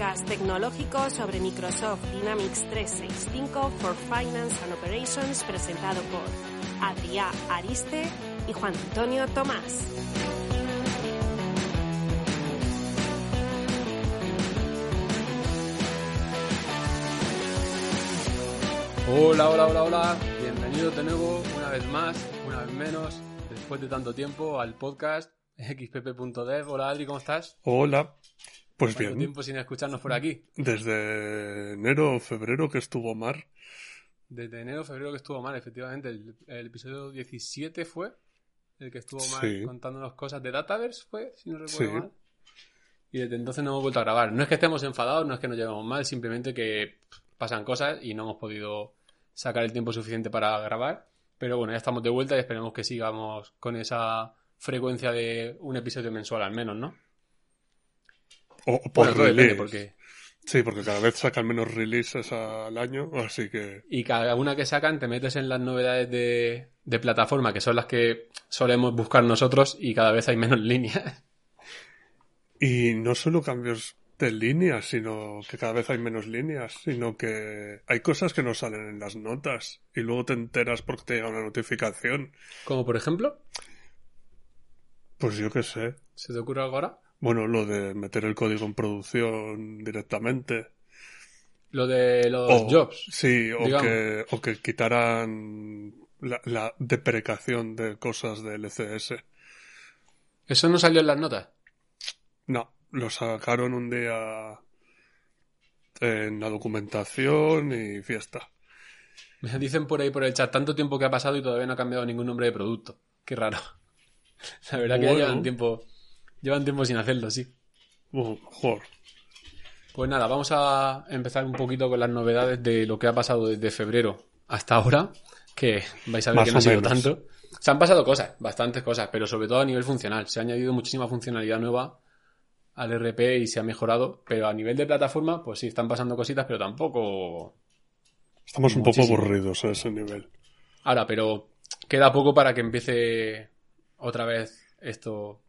Podcast tecnológico sobre Microsoft Dynamics 365 for Finance and Operations presentado por Adrià Ariste y Juan Antonio Tomás. Hola, hola, hola, hola. Bienvenidos de nuevo, una vez más, una vez menos, después de tanto tiempo, al podcast xpp.dev. Hola Adri, ¿cómo estás? Hola. Pues ¿Cuánto bien. tiempo sin escucharnos por aquí? Desde enero o febrero que estuvo Mar. Desde enero, febrero que estuvo mal, efectivamente. El, el episodio 17 fue el que estuvo mal Sí. contándonos cosas de Dataverse, fue, si no recuerdo Sí. mal. Y desde entonces no hemos vuelto a grabar. No es que estemos enfadados, no es que nos llevemos mal, simplemente que pasan cosas y no hemos podido sacar el tiempo suficiente para grabar. Pero bueno, ya estamos de vuelta y esperemos que sigamos con esa frecuencia de un episodio mensual al menos, ¿no? O, o por Bueno, release. porque... Sí, porque cada vez sacan menos releases al año, así que... Y cada una que sacan te metes en las novedades de, de plataforma, que son las que solemos buscar nosotros y cada vez hay menos líneas. Y no solo cambios de líneas, sino que cada vez hay menos líneas, sino que hay cosas que no salen en las notas y luego te enteras porque te llega una notificación. Como por ejemplo, Pues yo qué sé. ¿se te ocurre algo ahora? Bueno, lo de meter el código en producción directamente. Lo de los O- jobs. Sí, o que, o que quitaran la, la deprecación de cosas del LCS. Eso no salió en las notas. No, lo sacaron un día en la documentación y fiesta. Me dicen por ahí por el chat tanto tiempo que ha pasado y todavía no ha cambiado ningún nombre de producto. Qué raro. La verdad que ya Bueno. llevan tiempo, llevan tiempo sin hacerlo, sí. Pues nada, vamos a empezar un poquito con las novedades de lo que ha pasado desde febrero hasta ahora, que vais a ver Más que no ha sido menos. tanto. Se han pasado cosas, bastantes cosas, pero sobre todo a nivel funcional. Se ha añadido muchísima funcionalidad nueva al RP y se ha mejorado, pero a nivel de plataforma, pues sí, están pasando cositas, pero tampoco... Estamos un poco aburridos a ese nivel. Ahora, pero queda poco para que empiece otra vez esto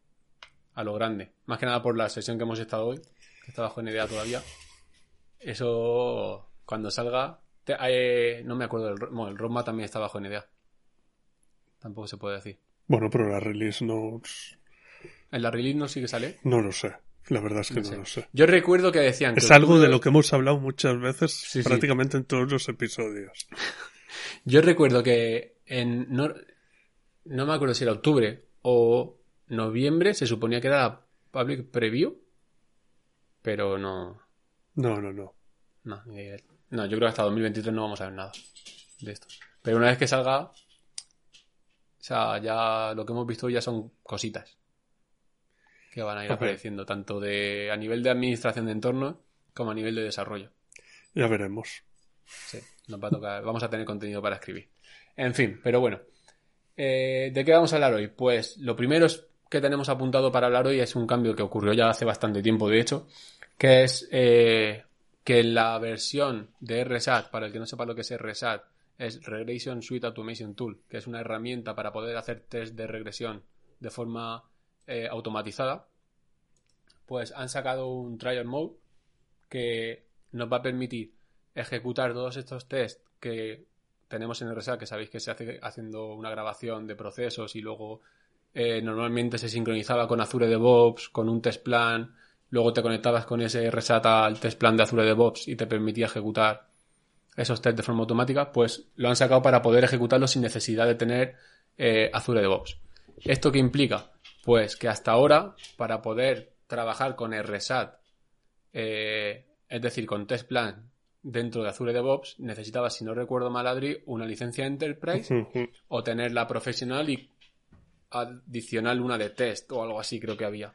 a lo grande. Más que nada por la sesión que hemos estado hoy, que está bajo NDA todavía. Eso, cuando salga... te- eh, no me acuerdo del... Bueno, el roadmap también está bajo NDA. Tampoco se puede decir. Bueno, pero la release notes En la release no sí que sale. no lo sé. La verdad es que No no, sé. lo sé. Yo recuerdo que decían que... Es algo de lo que hemos hablado muchas veces, Sí, sí. prácticamente en todos los episodios. Yo recuerdo que en... No, no me acuerdo si era octubre o noviembre, se suponía que era la public preview, pero no... No, no, no. No, no, yo creo que hasta 2023 no vamos a ver nada de esto. Pero una vez que salga, o sea, ya lo que hemos visto ya son cositas que van a ir apareciendo, tanto de a nivel de administración de entorno como a nivel de desarrollo. Ya veremos. Sí, nos va a tocar, vamos a tener contenido para escribir. En fin, pero bueno. Eh, ¿De qué vamos a hablar hoy? Pues lo primero es que tenemos apuntado para hablar hoy es un cambio que ocurrió ya hace bastante tiempo, de hecho, que es eh, que la versión de RSAT, para el que no sepa lo que es RSAT, es Regression Suite Automation Tool, que es una herramienta para poder hacer test de regresión de forma eh, automatizada, pues han sacado un trial mode que nos va a permitir ejecutar todos estos tests que tenemos en RSA, que sabéis que se hace haciendo una grabación de procesos y luego eh, normalmente se sincronizaba con Azure DevOps, con un test plan, luego te conectabas con ese RSAT al test plan de Azure DevOps y te permitía ejecutar esos tests de forma automática, pues lo han sacado para poder ejecutarlos sin necesidad de tener eh, Azure DevOps. ¿Esto qué implica? Pues que hasta ahora, para poder trabajar con RSAT Eh, es decir, con test plan dentro de Azure DevOps necesitabas, si no recuerdo mal, Adri, una licencia Enterprise o tener la profesional y adicional una de test o algo así creo que había.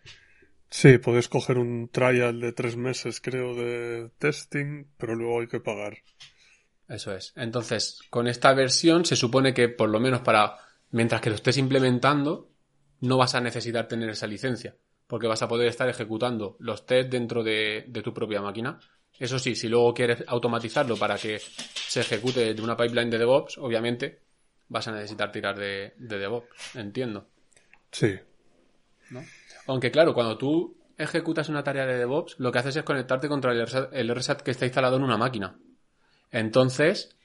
Sí, puedes coger un trial de tres meses, creo, de testing, pero luego hay que pagar. Eso es. Entonces, con esta versión se supone que por lo menos para, mientras que lo estés implementando, no vas a necesitar tener esa licencia, porque vas a poder estar ejecutando los tests dentro de, de tu propia máquina. Eso sí, si luego quieres automatizarlo para que se ejecute de una pipeline de DevOps, obviamente vas a necesitar tirar de, de DevOps, entiendo. Sí, ¿no? Aunque claro, cuando tú ejecutas una tarea de DevOps, lo que haces es conectarte contra el RSAT, el RSAT que está instalado en una máquina. Entonces,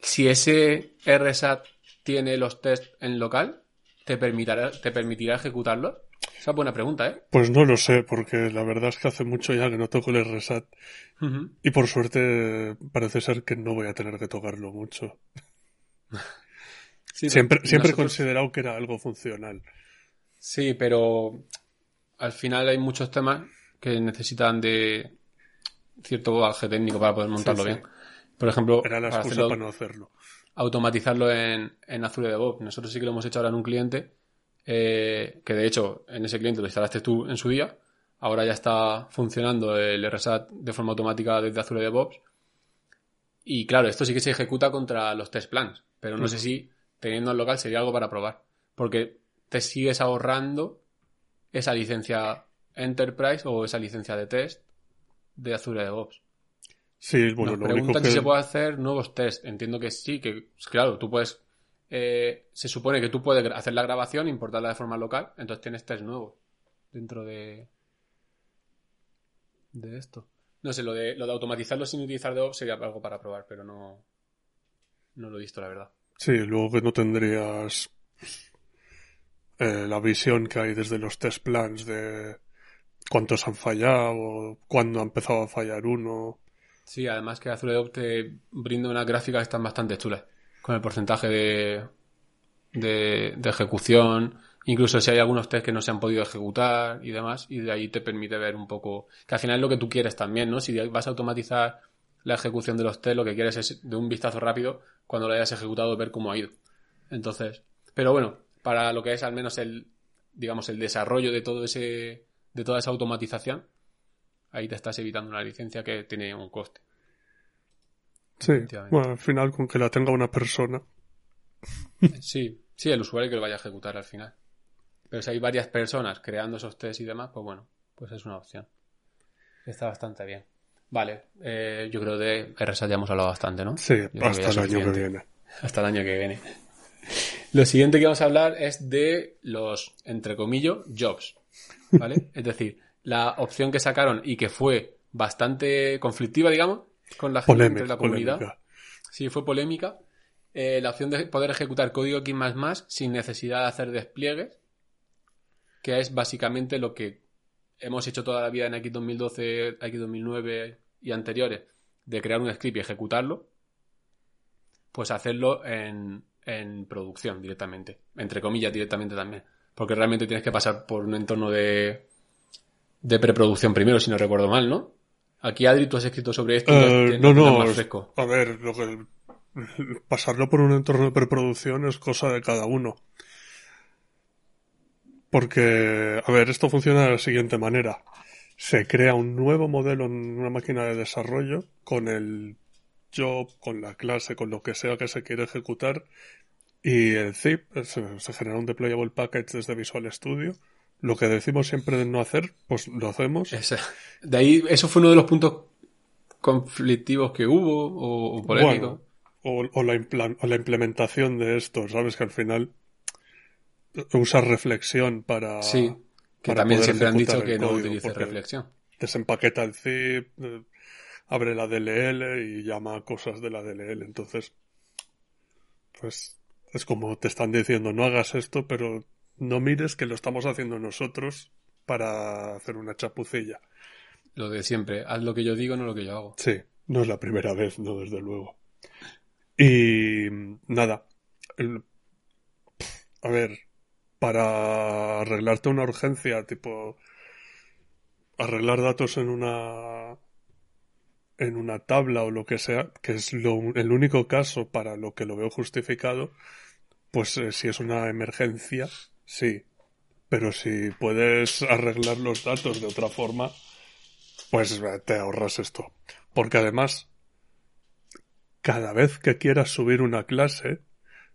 si ese RSAT tiene los tests en local, ¿te permitirá, te permitirá ejecutarlos? Esa es buena pregunta, ¿eh? pues no lo sé, porque la verdad es que hace mucho ya que no toco el RSAT. Y por suerte parece ser que no voy a tener que tocarlo mucho. Sí, Siempre, siempre he considerado que era algo funcional. Sí, pero al final hay muchos temas que necesitan de cierto bagaje técnico para poder montarlo Sí, sí. bien. Por ejemplo, Era la para excusa hacerlo- para no hacerlo. automatizarlo en, en Azure DevOps. Nosotros sí que lo hemos hecho ahora en un cliente, eh, que de hecho en ese cliente lo instalaste tú en su día. Ahora ya está funcionando el RSAT de forma automática desde Azure DevOps. Y claro, esto sí que se ejecuta contra los test plans, pero no sé si teniendo en local sería algo para probar. Porque te sigues ahorrando esa licencia Enterprise o esa licencia de test de Azure DevOps. Sí, bueno, Nos lo único preguntan que... si se puede hacer nuevos test. Entiendo que sí, que claro, tú puedes. eh, se supone que tú puedes hacer la grabación, importarla de forma local, entonces tienes test nuevos dentro de. de esto. No sé, lo de, lo de automatizarlo sin utilizar DevOps sería algo para probar, pero no. No lo he visto, la verdad. Sí, luego que no tendrías eh, la visión que hay desde los test plans de cuántos han fallado, cuándo ha empezado a fallar uno. Sí, además que Azure te brinda unas gráficas que están bastante chulas. Con el porcentaje de, de, de ejecución, incluso si hay algunos test que no se han podido ejecutar y demás, y de ahí te permite ver un poco, que al final es lo que tú quieres también, ¿no? Si vas a automatizar la ejecución de los test, lo que quieres es de un vistazo rápido, cuando lo hayas ejecutado, ver cómo ha ido. Entonces, pero bueno, para lo que es al menos el, digamos, el desarrollo de todo ese, de toda esa automatización, ahí te estás evitando una licencia que tiene un coste. Sí, bueno, al final con que la tenga una persona. Sí, sí, el usuario que lo vaya a ejecutar al final. Pero si hay varias personas creando esos tests y demás, pues bueno, pues es una opción. Está bastante bien. Vale, eh, yo creo de RSA ya hemos hablado bastante, ¿no? Sí, Yo hasta el año que viene. Hasta el año que viene. Lo siguiente que vamos a hablar es de los, entre comillas, jobs. ¿Vale? es decir, la opción que sacaron y que fue bastante conflictiva, digamos, con la gente entre Polémica, la comunidad. polémica. Sí, fue polémica. Eh, la opción de poder ejecutar código X sin necesidad de hacer despliegues, que es básicamente lo que hemos hecho toda la vida en X2012, X2009 y anteriores, de crear un script y ejecutarlo, pues hacerlo en, en producción directamente, entre comillas directamente también, porque realmente tienes que pasar por un entorno de, de preproducción primero, si no recuerdo mal, ¿no? Aquí, Adri, tú has escrito sobre esto. tienes no, no, más es- fresco. a ver, lo que pasarlo por un entorno de preproducción es cosa de cada uno. Porque, a ver, esto funciona de la siguiente manera. Se crea un nuevo modelo en una máquina de desarrollo con el job, con la clase, con lo que sea que se quiere ejecutar. Y el zip, se, se genera un deployable package desde Visual Studio. Lo que decimos siempre de no hacer, pues lo hacemos. Esa- De ahí, eso fue uno de los puntos conflictivos que hubo o, o polémicos. Bueno, o, o la implan- o la implementación de esto, ¿sabes? Que al final usa reflexión para. sí, que para también siempre han dicho que no código, utilice porque reflexión. Desempaqueta el zip, eh, abre la DLL y llama cosas de la DLL. Entonces, pues es como te están diciendo, no hagas esto, pero no mires que lo estamos haciendo nosotros para hacer una chapucilla. Lo de siempre, haz lo que yo digo, no lo que yo hago. Sí, no es la primera vez, no desde luego. Y nada, el- a ver, para arreglarte una urgencia, tipo arreglar datos en una en una tabla o lo que sea, que es lo, el único caso para lo que lo veo justificado, pues eh, si es una emergencia, sí. Pero si puedes arreglar los datos de otra forma, pues eh, te ahorras esto. Porque además, cada vez que quieras subir una clase,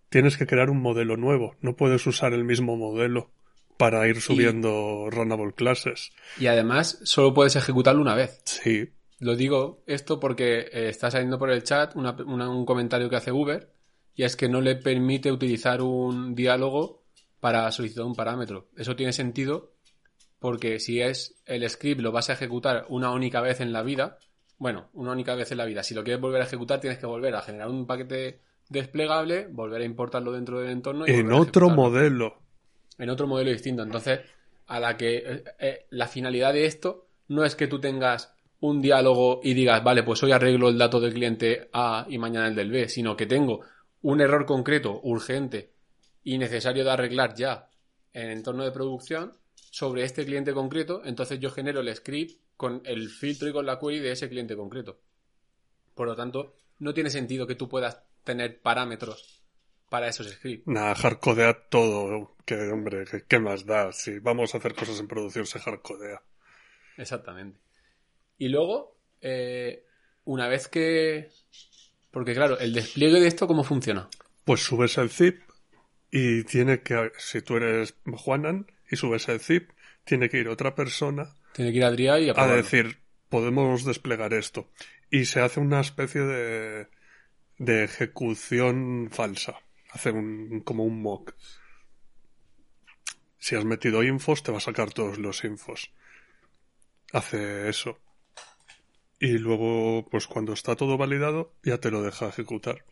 tienes que crear un modelo nuevo. No puedes usar el mismo modelo para ir subiendo runnable classes. Y además, solo puedes ejecutarlo una vez. Sí. Lo digo esto porque eh, está saliendo por el chat una- una- un comentario que hace Uber y es que no le permite utilizar un diálogo para solicitar un parámetro. Eso tiene sentido porque si es el script lo vas a ejecutar una única vez en la vida, bueno, una única vez en la vida. Si lo quieres volver a ejecutar tienes que volver a generar un paquete desplegable, volver a importarlo dentro del entorno y En otro modelo. en otro modelo distinto. Entonces, a la que eh, eh, la finalidad de esto no es que tú tengas un diálogo y digas, vale, pues hoy arreglo el dato del cliente A y mañana el del B, sino que tengo un error concreto, urgente y necesario de arreglar ya en el entorno de producción sobre este cliente concreto, entonces yo genero el script con el filtro y con la query de ese cliente concreto. Por lo tanto, no tiene sentido que tú puedas tener parámetros para esos scripts. Nada, hardcodea todo. Que, hombre, que- ¿qué más da? Si vamos a hacer cosas en producción, se hardcodea. Exactamente. Y luego, eh, una vez que... Porque claro, el despliegue de esto, ¿cómo funciona? Pues subes el zip y tiene que, si tú eres Juanan y subes el zip, tiene que ir otra persona Tiene que ir a Adrià y a decir, podemos desplegar esto. Y se hace una especie de, de ejecución falsa. Hace un, como un mock. Si has metido infos, te va a sacar todos los infos. Hace eso. Y luego, pues cuando está todo validado, ya te lo deja ejecutar.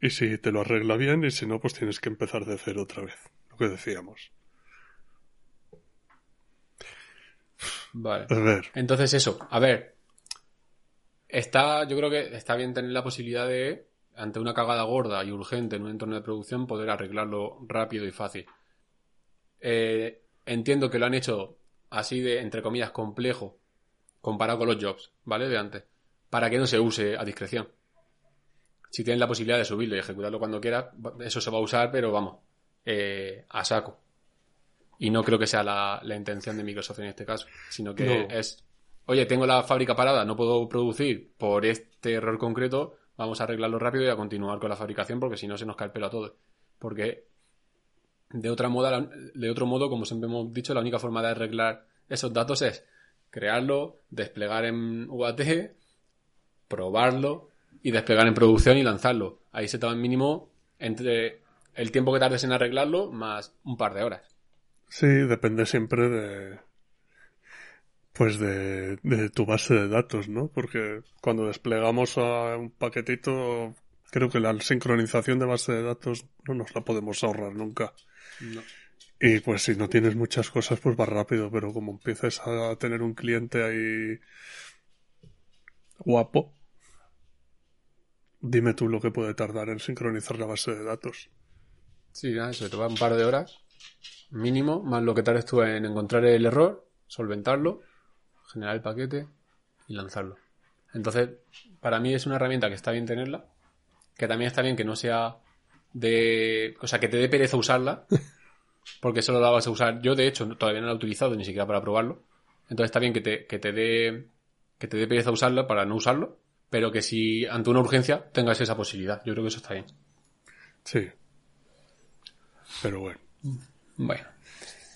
Y si te lo arregla bien, y si no, pues tienes que empezar de cero otra vez. Lo que decíamos. Vale. A ver. Entonces eso, a ver. Está, yo creo que está bien tener la posibilidad de, ante una cagada gorda y urgente en un entorno de producción, poder arreglarlo rápido y fácil. Eh, entiendo que lo han hecho así de, entre comillas, complejo, comparado con los jobs, ¿vale? De antes. Para que no se use a discreción. Si tienes la posibilidad de subirlo y ejecutarlo cuando quieras, eso se va a usar, pero vamos, eh, a saco. Y no creo que sea la, la intención de Microsoft en este caso, sino que No. es, oye, tengo la fábrica parada, no puedo producir por este error concreto, vamos a arreglarlo rápido y a continuar con la fabricación porque si no se nos cae el pelo a todos. Porque de otra moda, de otro modo, como siempre hemos dicho, la única forma de arreglar esos datos es crearlo, desplegar en UAT, probarlo y desplegar en producción y lanzarlo. Ahí se toma el mínimo entre el tiempo que tardes en arreglarlo más un par de horas. Sí, depende siempre de. Pues de, de tu base de datos, ¿no? Porque cuando desplegamos a un paquetito, creo que la sincronización de base de datos no nos la podemos ahorrar nunca. No. Y pues si no tienes muchas cosas, pues va rápido, pero como empieces a tener un cliente ahí guapo, dime tú lo que puede tardar en sincronizar la base de datos. Sí, nada, eso te va un par de horas mínimo, más lo que tardes tú en encontrar el error, solventarlo, generar el paquete y lanzarlo. Entonces, para mí es una herramienta que está bien tenerla, que también está bien que no sea de... O sea, que te dé pereza usarla, porque solo la vas a usar... Yo, de hecho, todavía no la he utilizado ni siquiera para probarlo. Entonces está bien que te, que te dé que te dé pereza usarla para no usarlo, pero que si ante una urgencia tengas esa posibilidad. Yo creo que eso está bien. Sí. Pero bueno. Bueno.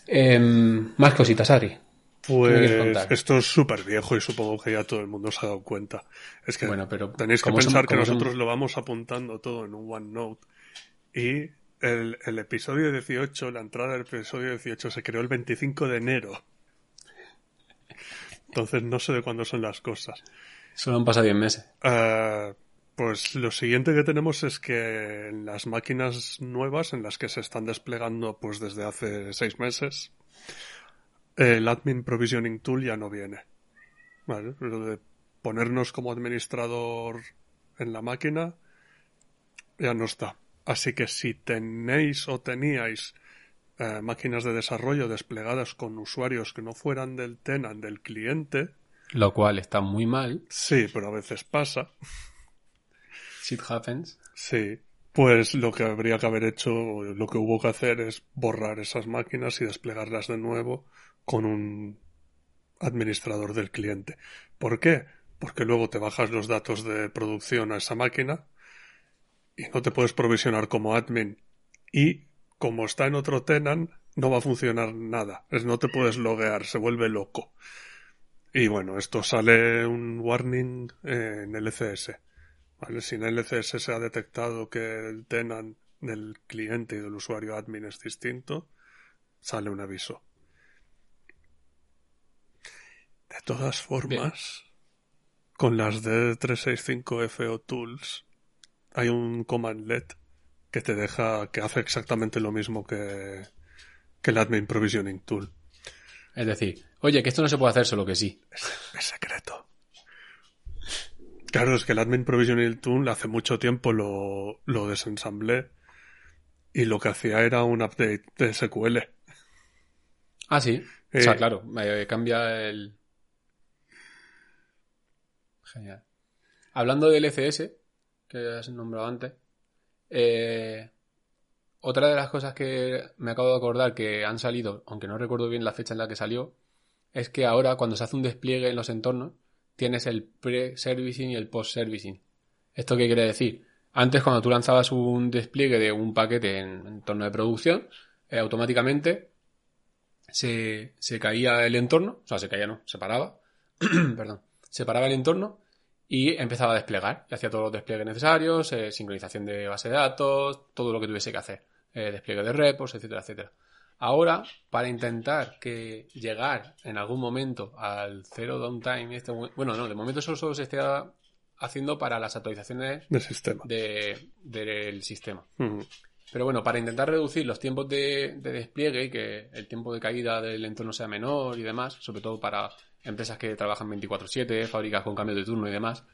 Em, más cositas, Adri. ¿Qué me quieres Pues esto es súper viejo y supongo que ya todo el mundo se ha dado cuenta. Es que Bueno, pero tenéis que pensar que nosotros lo vamos apuntando todo en un OneNote. Y el, el episodio 18, la entrada del episodio 18 se creó el 25 de enero. Entonces no sé de cuándo son las cosas. Solo han pasado 10 meses. Ah, pues lo siguiente que tenemos es que en las máquinas nuevas en las que se están desplegando pues desde hace seis meses, el Admin Provisioning Tool ya no viene. ¿Vale? Lo de ponernos como administrador en la máquina ya no está. Así que si tenéis o teníais eh, máquinas de desarrollo desplegadas con usuarios que no fueran del tenant del cliente, Lo cual está muy mal. Sí, pero a veces pasa. Shit happens. Sí. Pues lo que habría que haber hecho, lo que hubo que hacer es borrar esas máquinas y desplegarlas de nuevo con un administrador del cliente. ¿Por qué? Porque luego te bajas los datos de producción a esa máquina y no te puedes provisionar como admin. Y como está en otro tenant, no va a funcionar nada. Es no te puedes loguear, se vuelve loco. Y bueno, esto sale un warning en LCS. ¿Vale? Si en LCS se ha detectado que el tenant del cliente y del usuario admin es distinto, sale un aviso. De todas formas, con las D365 FO Tools hay un commandlet que te deja, que hace exactamente lo mismo que, que el Admin Provisioning Tool. Es decir, oye, que esto no se puede hacer, solo que sí. Es, es secreto. Claro, es que el Admin Provisioning Tool hace mucho tiempo lo, lo desensamblé y lo que hacía era un update de SQL. Ah, sí. o Eh, sea, claro, eh, cambia el... Genial. Hablando del LCS, que has nombrado antes, eh, otra de las cosas que me acabo de acordar que han salido, aunque no recuerdo bien la fecha en la que salió, es que ahora cuando se hace un despliegue en los entornos, tienes el pre-servicing y el post-servicing. ¿Esto qué quiere decir? Antes, cuando tú lanzabas un despliegue de un paquete en entorno de producción, eh, automáticamente se, se caía el entorno, o sea, se caía no, se paraba, perdón, se paraba el entorno y empezaba a desplegar. Y hacía todos los despliegues necesarios, eh, sincronización de base de datos, todo lo que tuviese que hacer, eh, despliegue de repos, etcétera, etcétera. Ahora, para intentar que llegar en algún momento al cero downtime, este, bueno, no, de momento eso solo se está haciendo para las actualizaciones de sistema. de- del sistema. Pero bueno, para intentar reducir los tiempos de, de despliegue y que el tiempo de caída del entorno sea menor y demás, sobre todo para empresas que trabajan 24/7, fábricas con cambio de turno y demás,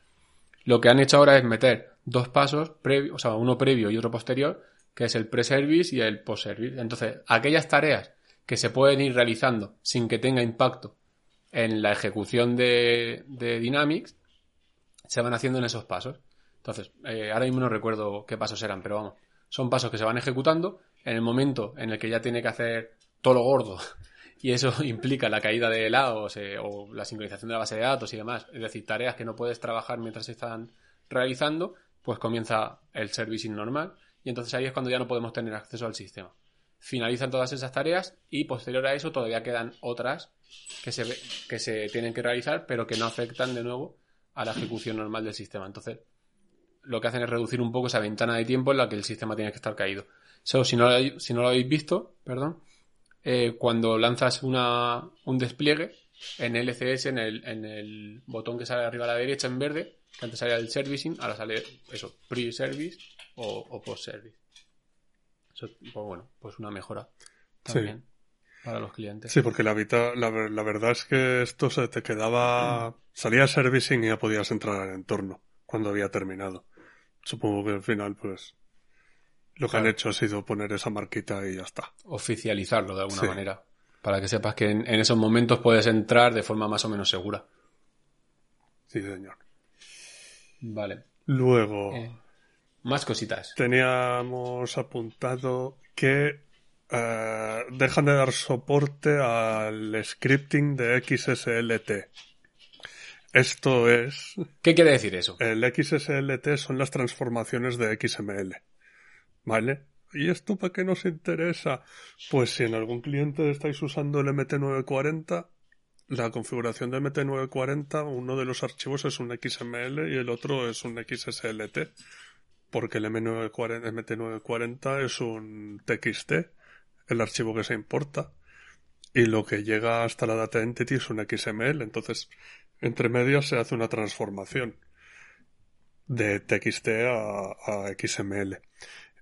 lo que han hecho ahora es meter dos pasos, previ- o sea, uno previo y otro posterior, que es el pre-service y el post-service. Entonces, aquellas tareas que se pueden ir realizando sin que tenga impacto en la ejecución de, Dynamics, se van haciendo en esos pasos. Entonces, eh, ahora mismo no recuerdo qué pasos eran, pero vamos, son pasos que se van ejecutando en el momento en el que ya tiene que hacer todo lo gordo y eso implica la caída de helados eh, o la sincronización de la base de datos y demás, es decir, tareas que no puedes trabajar mientras se están realizando, pues comienza el servicing normal y entonces ahí es cuando ya no podemos tener acceso al sistema. Finalizan todas esas tareas y posterior a eso todavía quedan otras que se, que se tienen que realizar pero que no afectan de nuevo a la ejecución normal del sistema. Entonces, lo que hacen es reducir un poco esa ventana de tiempo en la que el sistema tiene que estar caído. Eso, si no, lo- si no lo habéis visto, perdón, eh, cuando lanzas una, un despliegue en LCS, en el, en el botón que sale arriba a la derecha en verde, que antes salía el servicing, ahora sale eso, pre-service o, o post-service. Eso, pues bueno, pues una mejora también para los clientes. Sí, porque la, vita- la, la verdad es que esto se te quedaba... Salía servicing y ya podías entrar al entorno cuando había terminado. Supongo que al final, pues... Lo que han hecho ha sido poner esa marquita y ya está. Oficializarlo de alguna Sí. manera. Para que sepas que en, en esos momentos puedes entrar de forma más o menos segura. Sí, señor. Vale. Luego, Eh, más cositas. teníamos apuntado que eh, dejan de dar soporte al scripting de XSLT. Esto es ¿Qué quiere decir eso? El XSLT son las transformaciones de XML. ¿Vale? ¿Y esto para qué nos interesa? Pues si en algún cliente estáis usando el MT940, la configuración de MT940, uno de los archivos es un XML y el otro es un XSLT. Porque el M940 MT940 es un TXT, el archivo que se importa. Y lo que llega hasta la data entity es un XML. Entonces, entre medias se hace una transformación de TXT a, a XML.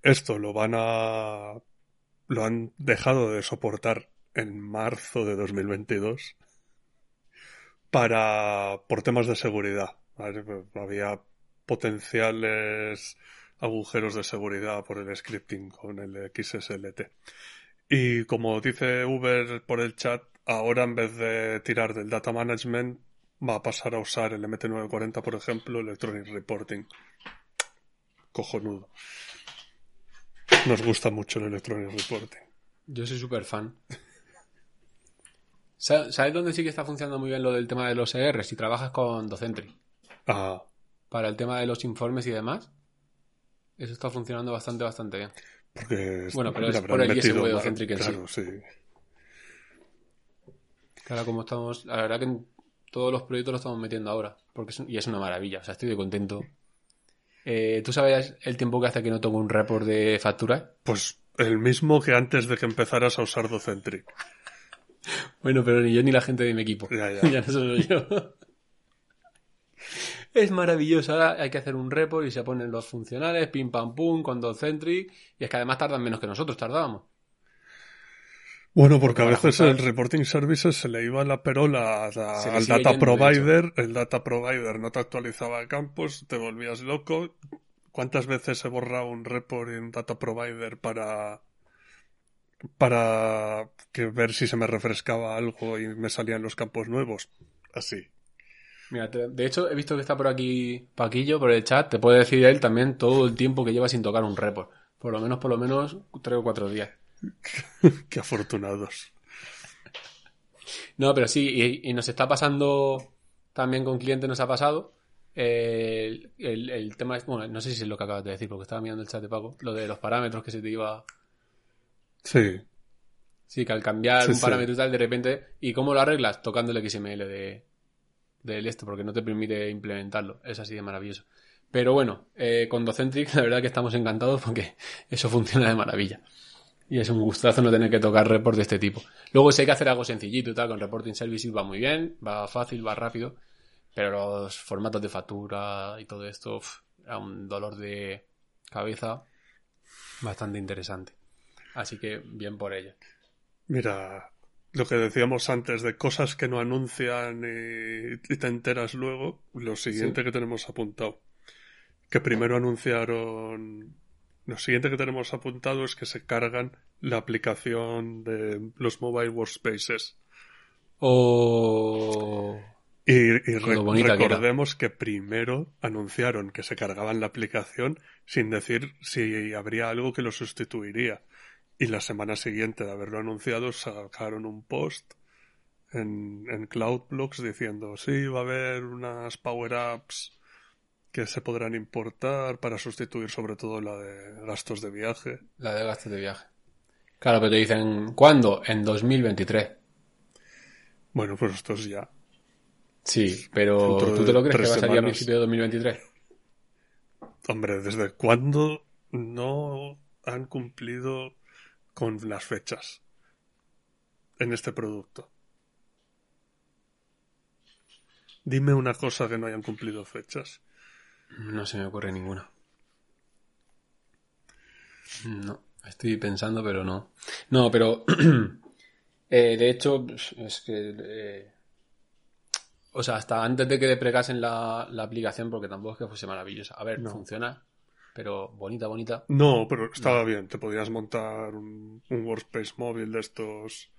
Esto lo van a lo han dejado de soportar en marzo de 2022 para por temas de seguridad. Había potenciales agujeros de seguridad por el scripting con el XSLT. Y como dice Uber por el chat, ahora en vez de tirar del data management va a pasar a usar el MT940, por ejemplo, Electronic Reporting. Cojonudo. Nos gusta mucho el Electronic Reporting. Yo soy súper fan. Sa- ¿Sabes dónde sí que está funcionando muy bien lo del tema de los ER? Si trabajas con Docentry. Ah, Para el tema de los informes y demás. Eso está funcionando bastante, bastante bien. porque Bueno, pero es por el mar- Centric en sí. claro, sí. Claro, como estamos. La verdad que en todos los proyectos lo estamos metiendo ahora. Porque es, y es una maravilla. O sea, estoy de contento. Eh, ¿Tú sabes el tiempo que hace que no tomo un report de factura? Pues el mismo que antes de que empezaras a usar Docentric. Bueno, pero ni yo ni la gente de mi equipo. Ya, ya. ya no solo yo. Es maravilloso. Ahora hay que hacer un report y se ponen los funcionales, pim pam pum, con Docentric. Y es que además tardan menos que nosotros tardábamos. Bueno, porque a veces el reporting services se le iba la perola a- al data yendo, provider, el data provider no te actualizaba campos, te volvías loco. ¿Cuántas veces he borrado un report en data provider para para que ver si se me refrescaba algo y me salían los campos nuevos? Así. Mira, te- de hecho, he visto que está por aquí Paquillo, por el chat. Te puede decir él también todo el tiempo que lleva sin tocar un report. Por lo menos, por lo menos, tres o cuatro días. Qué afortunados. No, pero sí, y, y nos está pasando también con clientes, nos ha pasado. eh, el, el- el tema es, bueno, no sé si es lo que acabas de decir, porque estaba mirando el chat de Paco, lo de los parámetros que se te iba. Sí. Sí, que al cambiar Sí, un parámetro y tal, de repente, ¿y cómo lo arreglas? Tocando el XML de, del esto, porque no te permite implementarlo. Es así de maravilloso. Pero bueno, eh, con Docentric, la verdad que estamos encantados porque eso funciona de maravilla. Y es un gustazo no tener que tocar report de este tipo. Luego, si hay que hacer algo sencillito y tal, con Reporting Services va muy bien, va fácil, va rápido. Pero los formatos de factura y todo esto, uf, era un dolor de cabeza bastante interesante. Así que bien por ello. Mira, lo que decíamos antes de cosas que no anuncian y, y te enteras luego, lo siguiente Sí. que tenemos apuntado. Que primero anunciaron. Lo siguiente que tenemos apuntado es que se cargan la aplicación de los mobile workspaces. O... Y, y re- que recordemos que, primero anunciaron que se cargaban la aplicación sin decir si habría algo que lo sustituiría. Y la semana siguiente de haberlo anunciado sacaron un post en, en Cloudblocks diciendo sí, va a haber unas Power Apps que se podrán importar para sustituir sobre todo la de gastos de viaje. La de gastos de viaje. Claro, pero te dicen, ¿cuándo? En 2023. Bueno, pues esto es ya. Sí, pero ¿tú te lo crees que va a salir a semanas. principio de 2023? Hombre, ¿desde cuándo no han cumplido con las fechas en este producto? Dime una cosa que no hayan cumplido fechas. No se me ocurre ninguna. No, estoy pensando, pero no. No, pero eh, de hecho, es que... eh, o sea, hasta antes de que depregasen la, la aplicación, porque tampoco es que fuese maravillosa. A ver, No. funciona, pero bonita, bonita. No, pero estaba bien. Te podías montar un, un workspace móvil de estos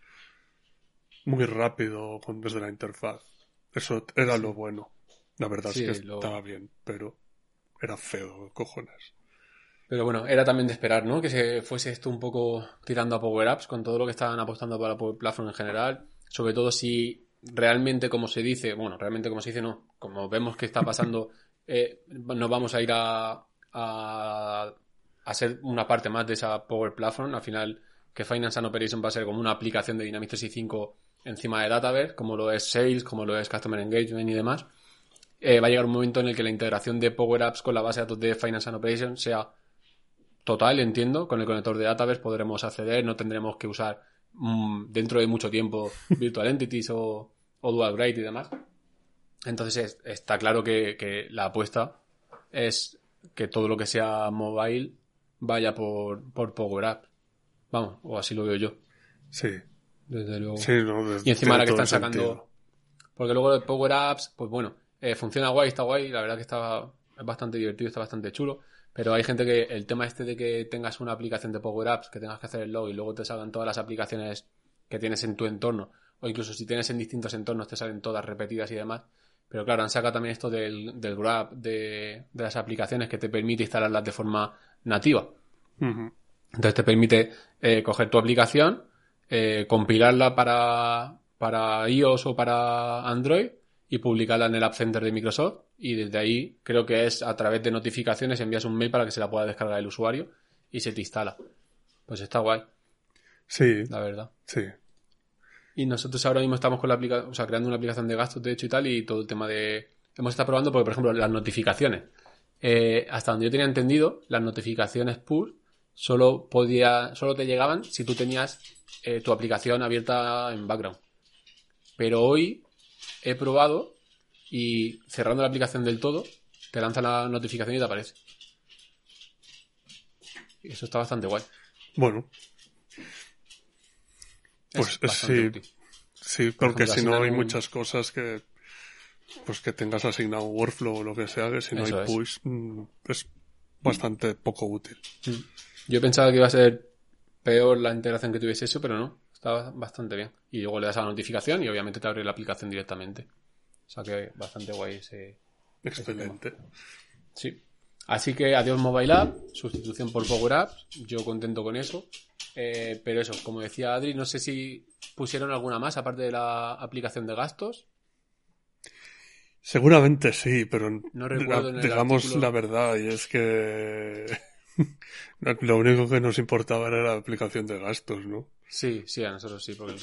muy rápido con, desde la interfaz. Eso era lo bueno. La verdad Sí, es que lo- estaba bien, pero era feo, cojones. Pero bueno, era también de esperar, ¿no? Que se fuese esto un poco tirando a Power Apps con todo lo que estaban apostando para Power Platform en general. Sobre todo si realmente, como se dice, bueno, realmente como se dice, no. Como vemos que está pasando, eh, nos vamos a ir a, a, a ser una parte más de esa Power Platform. Al final, que Finance and Operation va a ser como una aplicación de Dynamics 365 encima de Dataverse, como lo es Sales, como lo es Customer Engagement y demás. Eh, va a llegar un momento en el que la integración de Power Apps con la base de datos de Finance and Operations sea total, entiendo. Con el conector de Dataverse podremos acceder, no tendremos que usar mm, dentro de mucho tiempo Virtual Entities o, o Dual Grade y demás. Entonces es- está claro que, que la apuesta es que todo lo que sea mobile vaya por, por Power Apps. Vamos, o así lo veo yo, Sí, desde luego. sí, no, Y encima ahora que están sacando. sentido. Porque luego de Power Apps, pues bueno, eh, funciona guay, está guay. La verdad que está es bastante divertido, está bastante chulo. Pero hay gente que el tema este de que tengas una aplicación de Power Apps, que tengas que hacer el log y luego te salgan todas las aplicaciones que tienes en tu entorno, o incluso si tienes en distintos entornos te salen todas repetidas y demás, Pero claro, han sacado también esto del, del Grab, de, de las aplicaciones que te permite instalarlas de forma nativa. Entonces te permite eh, coger tu aplicación, eh, compilarla para, para iOS o para Android y publicarla en el App Center de Microsoft. Y desde ahí creo que es a través de notificaciones envías un mail para que se la pueda descargar el usuario y se te instala. Pues está guay, Sí, la verdad. sí. Y nosotros ahora mismo estamos con la aplicación, o sea, creando una aplicación de gastos, de hecho, y tal, y todo el tema de... Hemos estado probando porque, por ejemplo, las notificaciones. Eh, hasta donde yo tenía entendido, las notificaciones push solo podía, solo te llegaban si tú tenías eh, tu aplicación abierta en background. Pero hoy he probado y cerrando la aplicación del todo, te lanza la notificación y te aparece. Eso está bastante guay. Bueno, Pues, sí. útil. sí, porque ejemplo, si no hay un- muchas cosas que pues que tengas asignado un workflow o lo que sea, que si no Eso hay push mm, es bastante poco útil. Yo pensaba que iba a ser peor la integración que tuviese eso, pero no. Estaba bastante bien. Y luego le das a la notificación y obviamente te abre la aplicación directamente. O sea que bastante guay ese. Excelente. Sí. Así que adiós Mobile App, sustitución por Power Apps. Yo contento con eso. Eh, pero eso, como decía Adri, no sé si pusieron alguna más aparte de la aplicación de gastos. Seguramente sí, pero No recuerdo en el digamos artículo. la verdad y es que lo único que nos importaba era la aplicación de gastos, ¿no? Sí, sí, a nosotros sí, porque el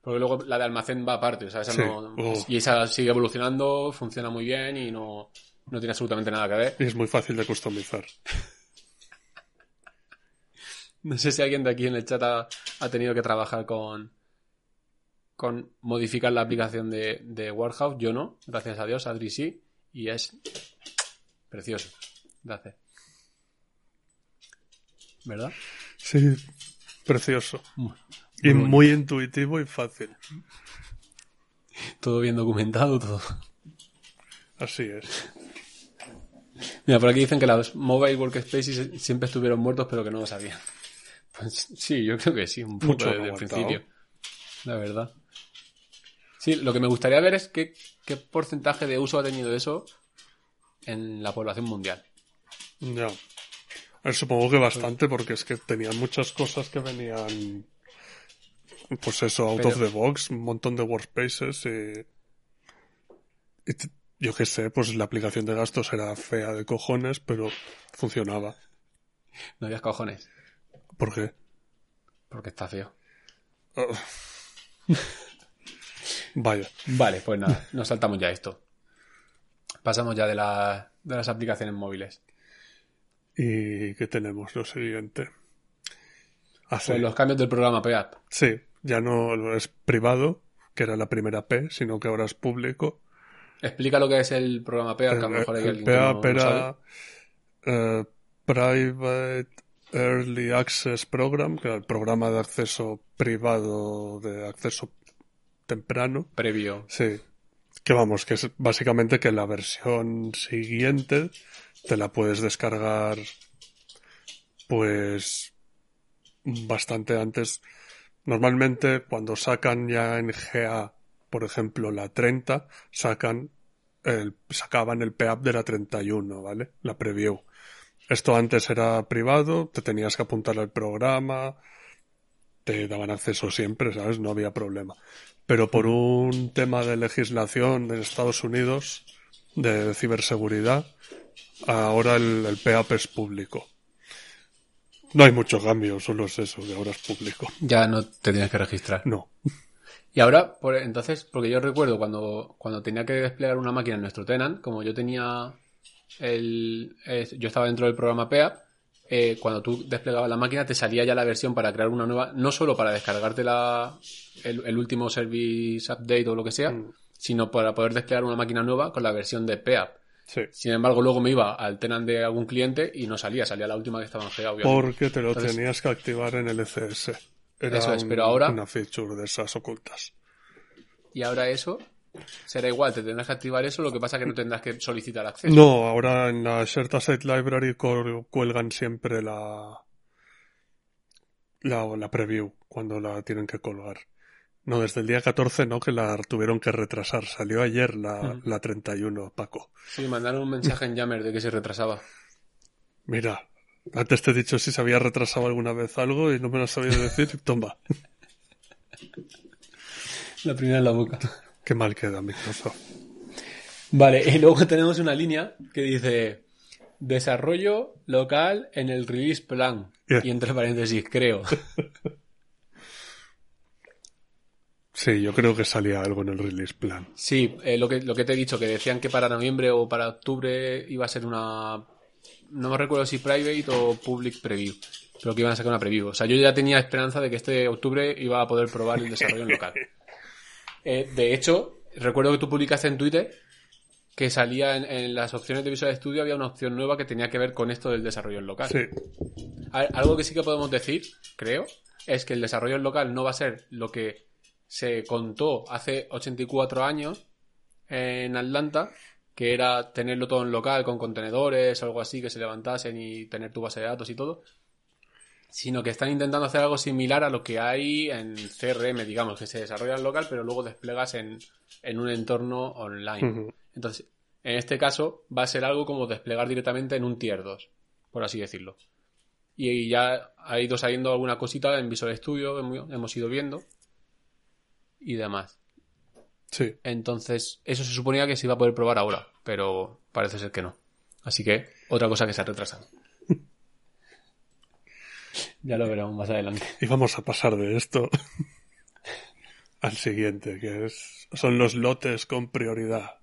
Porque luego la de almacén va aparte, o sea, esa Sí. no... Oh. Y esa sigue evolucionando, funciona muy bien y no, no tiene absolutamente nada que ver. Y es muy fácil de customizar. No sé si alguien de aquí en el chat ha, ha tenido que trabajar con con modificar la aplicación de, de Warehouse. Yo no, gracias a Dios, Adri sí, y es precioso hacer. ¿Verdad? Sí, precioso. Muy Y bonito. muy intuitivo y fácil. Todo bien documentado, todo. Así es. Mira, por aquí dicen que los mobile workspaces siempre estuvieron muertos, pero que no lo sabían. Pues sí, yo creo que sí, un poco Mucho desde el principio. La verdad. Sí, lo que me gustaría ver es qué, qué porcentaje de uso ha tenido eso en la población mundial. Ya. Supongo que bastante porque es que tenían muchas cosas que venían pues eso, out Pero- of the box, un montón de workspaces y, y t- yo qué sé, pues la aplicación de gastos era fea de cojones, pero funcionaba. No había cojones, ¿Por qué? porque está feo. Vaya. Vale, pues nada, nos saltamos ya esto. Pasamos ya de, la- de las aplicaciones móviles. ¿Y qué tenemos? Lo siguiente. Ah, sí. Pues los cambios del programa PEAP. Sí, ya no es privado, que era la primera P, sino que ahora es público. Explica lo que es el programa PEAP, que a lo El, mejor hay el alguien que no- eh, Private Early Access Program, que era el programa de acceso privado de acceso temprano. Previo. Sí. Que vamos, que es básicamente que la versión siguiente te la puedes descargar pues bastante antes. Normalmente cuando sacan ya en GA, por ejemplo, la 30, sacan el, sacaban el PAP de la 31, ¿vale? La preview. Esto antes era privado, te tenías que apuntar al programa, te daban acceso siempre, ¿sabes? No había problema. Pero por un tema de legislación en Estados Unidos, de ciberseguridad, ahora el, el PAP es público. No hay mucho cambio, solo es eso, que ahora es público. Ya no te tienes que registrar. No. Y ahora, por, entonces, porque yo recuerdo cuando, cuando tenía que desplegar una máquina en nuestro tenant, como yo tenía el, eh, yo estaba dentro del programa PEAP, eh, cuando tú desplegabas la máquina te salía ya la versión para crear una nueva, no solo para descargarte la, el, el último service update o lo que sea, Mm. sino para poder desplegar una máquina nueva con la versión de PEAP. Sí. Sin embargo, luego me iba al tenant de algún cliente y no salía, salía la última que estaba en GA, obviamente. Porque te lo Entonces- tenías que activar en el ECS. Era Eso es, pero ahora- una feature de esas ocultas. Y ahora eso será igual, te tendrás que activar eso, lo que pasa que no tendrás que solicitar acceso. No, ahora en la Shared Asset Library cuelgan siempre la, la, la preview cuando la tienen que colgar. No, desde el día 14 no, que la tuvieron que retrasar. Salió ayer la, la 31, Paco. Sí, mandaron un mensaje en Yammer de que se retrasaba. Mira, antes te he dicho si se había retrasado alguna vez algo y no me lo has sabido decir. Toma, La primera en la boca. qué mal queda Microsoft. Vale, y luego tenemos una línea que dice desarrollo local en el release plan. Yeah. Y entre paréntesis, creo. Sí, yo creo que salía algo en el release plan. Sí, eh, lo, que, lo que te he dicho, que decían que para noviembre o para octubre iba a ser una... No me recuerdo si private o public preview, pero que iban a sacar una preview. O sea, yo ya tenía esperanza de que este octubre iba a poder probar el desarrollo en local. Eh, de hecho, recuerdo que tú publicaste en Twitter que salía en, en las opciones de Visual Studio había una opción nueva que tenía que ver con esto del desarrollo en local. Sí, Al- Algo que sí que podemos decir, creo, es que el desarrollo en local no va a ser lo que se contó hace 84 años en Atlanta, que era tenerlo todo en local con contenedores o algo así que se levantasen y tener tu base de datos y todo, sino que están intentando hacer algo similar a lo que hay en CRM, digamos, que se desarrolla en local pero luego desplegas en, en un entorno online. Entonces, en este caso va a ser algo como desplegar directamente en un tier 2, por así decirlo. Y ya ha ido saliendo alguna cosita en Visual Studio, hemos ido viendo y demás. Sí. Entonces, eso se suponía que se iba a poder probar ahora, pero parece ser que no. Así que, otra cosa que se ha retrasado. ya lo veremos más adelante. Y vamos a pasar de esto al siguiente, que es, son los lotes con prioridad.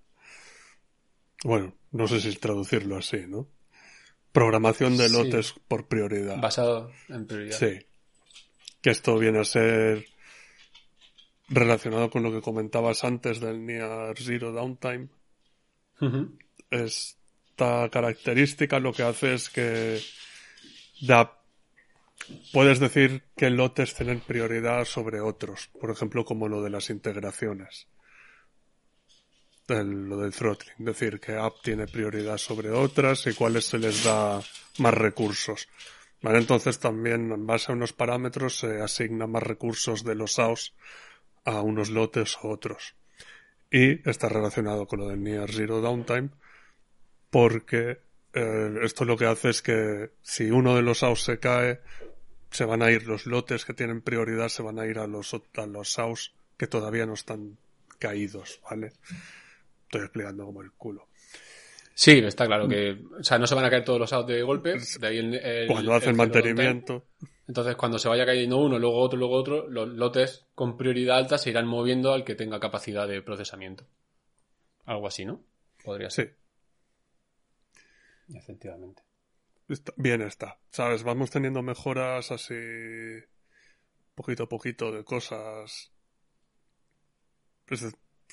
Bueno, no sé si traducirlo así, ¿no? Programación de Sí. lotes por prioridad. Basado en prioridad. Sí. Que esto viene a ser relacionado con lo que comentabas antes del Near Zero Downtime. Esta característica lo que hace es que da puedes decir que lotes tienen prioridad sobre otros, por ejemplo, como lo de las integraciones. El- lo del throttling, decir que app tiene prioridad sobre otras y cuáles se les da más recursos. ¿Vale? Entonces también en base a unos parámetros se asigna más recursos de los SAOs a unos lotes u otros. Y está relacionado con lo del Near Zero Downtime porque eh, esto lo que hace es que si uno de los SAOs se cae, se van a ir los lotes que tienen prioridad, se van a ir a los, a los que todavía no están caídos, ¿vale? Estoy explicando como el culo. Sí, está claro que, o sea, no se van a caer todos los outs de golpe, de ahí el, el- Cuando hacen mantenimiento, downtime. Entonces, cuando se vaya cayendo uno, luego otro, luego otro, los lotes con prioridad alta se irán moviendo al que tenga capacidad de procesamiento. Algo así, ¿no? Podría ser. sí, Efectivamente. está- bien está. ¿Sabes? Vamos teniendo mejoras así poquito a poquito de cosas. Pues,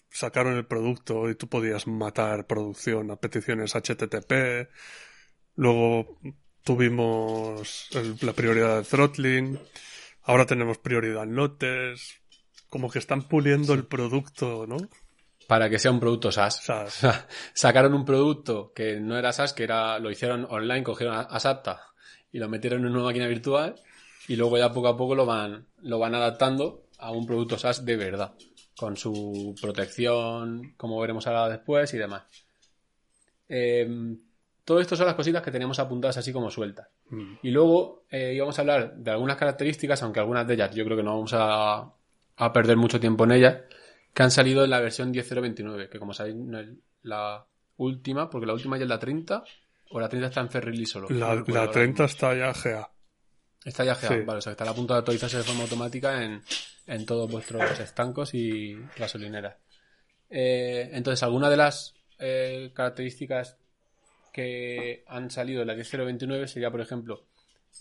sacaron el producto y tú podías matar producción a peticiones HTTP. Luego tuvimos el- la prioridad de throttling. Ahora tenemos prioridad en lotes. Como que están puliendo el producto, ¿no? Para que sea un producto SaaS. sea, sacaron un producto que no era SaaS, que era, lo hicieron online, cogieron a- Asapta y lo metieron en una máquina virtual y luego ya poco a poco lo van, lo van adaptando a un producto SaaS de verdad, con su protección, como veremos ahora después y demás. Eh, todo esto son las cositas que tenemos apuntadas así como sueltas. mm, Y luego eh, íbamos a hablar de algunas características, aunque algunas de ellas yo creo que no vamos a, a perder mucho tiempo en ellas, que han salido en la versión 10.029, que como sabéis no es la última, porque la última ya es la 30, o la 30 está en Ferrili solo. No la, recuerdo la ahora 30 mismo. está ya GA. Está ya GA, sí. vale, o sea, está a punto de actualizarse de forma automática en, en todos vuestros estancos y gasolineras. Eh, entonces, algunas de las eh, características que han salido en la 10.029 sería, por ejemplo,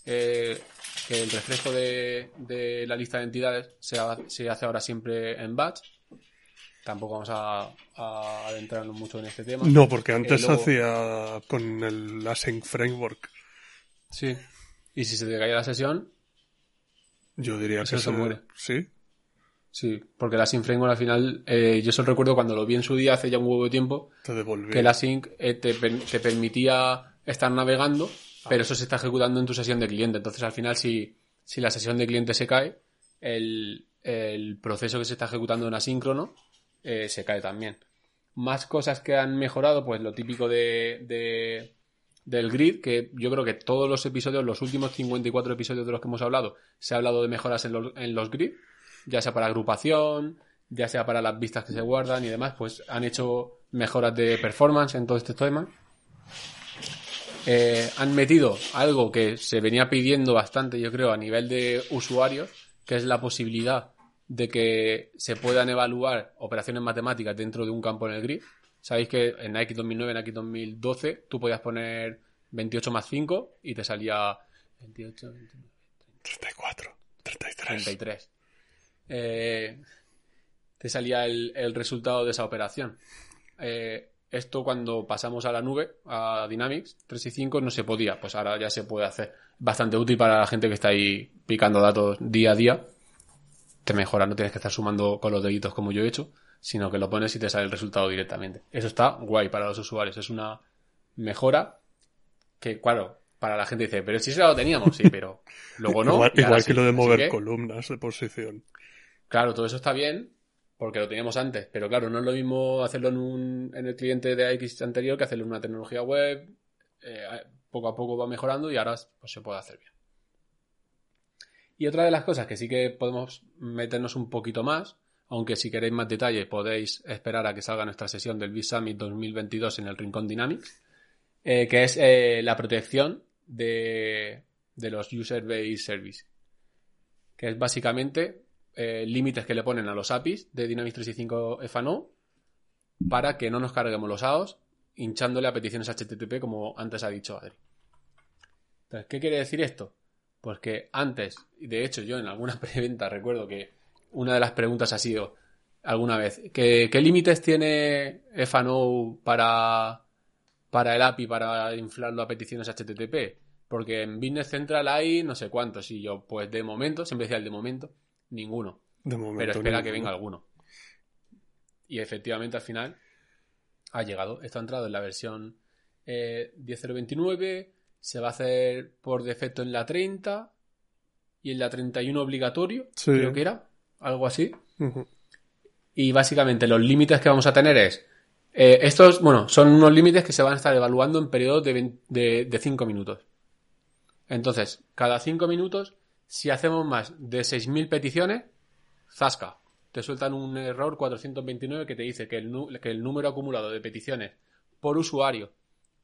eh, que el refresco de, de la lista de entidades se, ha- se hace ahora siempre en batch. Tampoco vamos a, a adentrarnos mucho en este tema. No, porque antes Eh, luego- hacía con el Async Framework. Sí. Y si se te cae la sesión, Yo diría que se muere. Sí, Sí, porque Async Framework al final, eh, yo solo recuerdo cuando lo vi en su día hace ya un huevo de tiempo, te que el Async eh, te, te permitía estar navegando, pero eso se está ejecutando en tu sesión de cliente. Entonces al final si, si la sesión de cliente se cae, el, el proceso que se está ejecutando en asíncrono eh, se cae también. Más cosas que han mejorado, pues lo típico de, de- del grid, que yo creo que todos los episodios, los últimos 54 episodios de los que hemos hablado, se ha hablado de mejoras en los, en los grid, ya sea para agrupación, ya sea para las vistas que se guardan y demás, pues han hecho mejoras de performance en todo este tema. Eh, han metido algo que se venía pidiendo bastante, yo creo, a nivel de usuarios, que es la posibilidad de que se puedan evaluar operaciones matemáticas dentro de un campo en el grid. Sabéis que en Nike 2009, en Nike 2012, tú podías poner 28 más 5 y te salía 28, 29, 34, 33. 33. Eh, te salía el, el resultado de esa operación. Eh, esto cuando pasamos a la nube, a Dynamics 365, no se podía. Pues ahora ya se puede hacer. Bastante útil para la gente que está ahí picando datos día a día. Te mejora, no tienes que estar sumando con los deditos como yo he hecho, sino que lo pones y te sale el resultado directamente. Eso está guay para los usuarios. Es una mejora que, claro, para la gente dice, pero si eso ya lo teníamos, sí, pero luego no. igual y sí. que lo de mover columnas de posición. Claro, todo eso está bien porque lo teníamos antes, pero claro, no es lo mismo hacerlo en, un, en el cliente de AX anterior que hacerlo en una tecnología web. Eh, poco a poco va mejorando y ahora pues, se puede hacer bien. Y otra de las cosas que sí que podemos meternos un poquito más, aunque si queréis más detalle podéis esperar a que salga nuestra sesión del Biz Summit 2022 en el Rincón Dynamics, eh, que es eh, la protección de, de los User Based Service, que es básicamente eh, límites que le ponen a los APIs de Dynamics 365 FNO para que no nos carguemos los AOS hinchándole a peticiones HTTP como antes ha dicho Adri. Entonces, ¿qué quiere decir esto? Pues que antes, de hecho yo en alguna preventa recuerdo que una de las preguntas ha sido alguna vez, ¿qué, límites tiene FNO para, para el API para inflarlo a peticiones HTTP? Porque en Business Central hay no sé cuántos y yo, pues de momento, siempre decía el de momento, ninguno. De momento. Pero espera que venga alguno. Y efectivamente al final ha llegado. Esto ha entrado en la versión eh, 10.029. Se va a hacer por defecto en la 30 y en la 31 obligatorio. Sí. Creo que era. Algo así. Y básicamente los límites que vamos a tener es. eh, estos, bueno, son unos límites que se van a estar evaluando en periodos de 5 minutos. Entonces, cada 5 minutos, si hacemos más de 6.000 peticiones, zasca. Te sueltan un error 429 que te dice que el, número acumulado de peticiones por usuario,